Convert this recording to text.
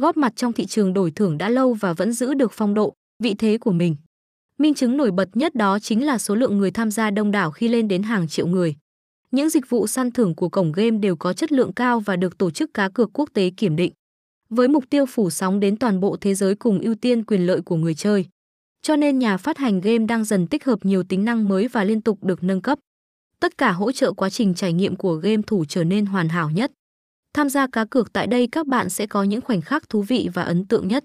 góp mặt trong thị trường đổi thưởng đã lâu và vẫn giữ được phong độ, vị thế của mình. Minh chứng nổi bật nhất đó chính là số lượng người tham gia đông đảo khi lên đến hàng triệu người. Những dịch vụ săn thưởng của cổng game đều có chất lượng cao và được tổ chức cá cược quốc tế kiểm định. Với mục tiêu phủ sóng đến toàn bộ thế giới cùng ưu tiên quyền lợi của người chơi. Cho nên nhà phát hành game đang dần tích hợp nhiều tính năng mới và liên tục được nâng cấp. Tất cả hỗ trợ quá trình trải nghiệm của game thủ trở nên hoàn hảo nhất. Tham gia cá cược tại đây các bạn sẽ có những khoảnh khắc thú vị và ấn tượng nhất.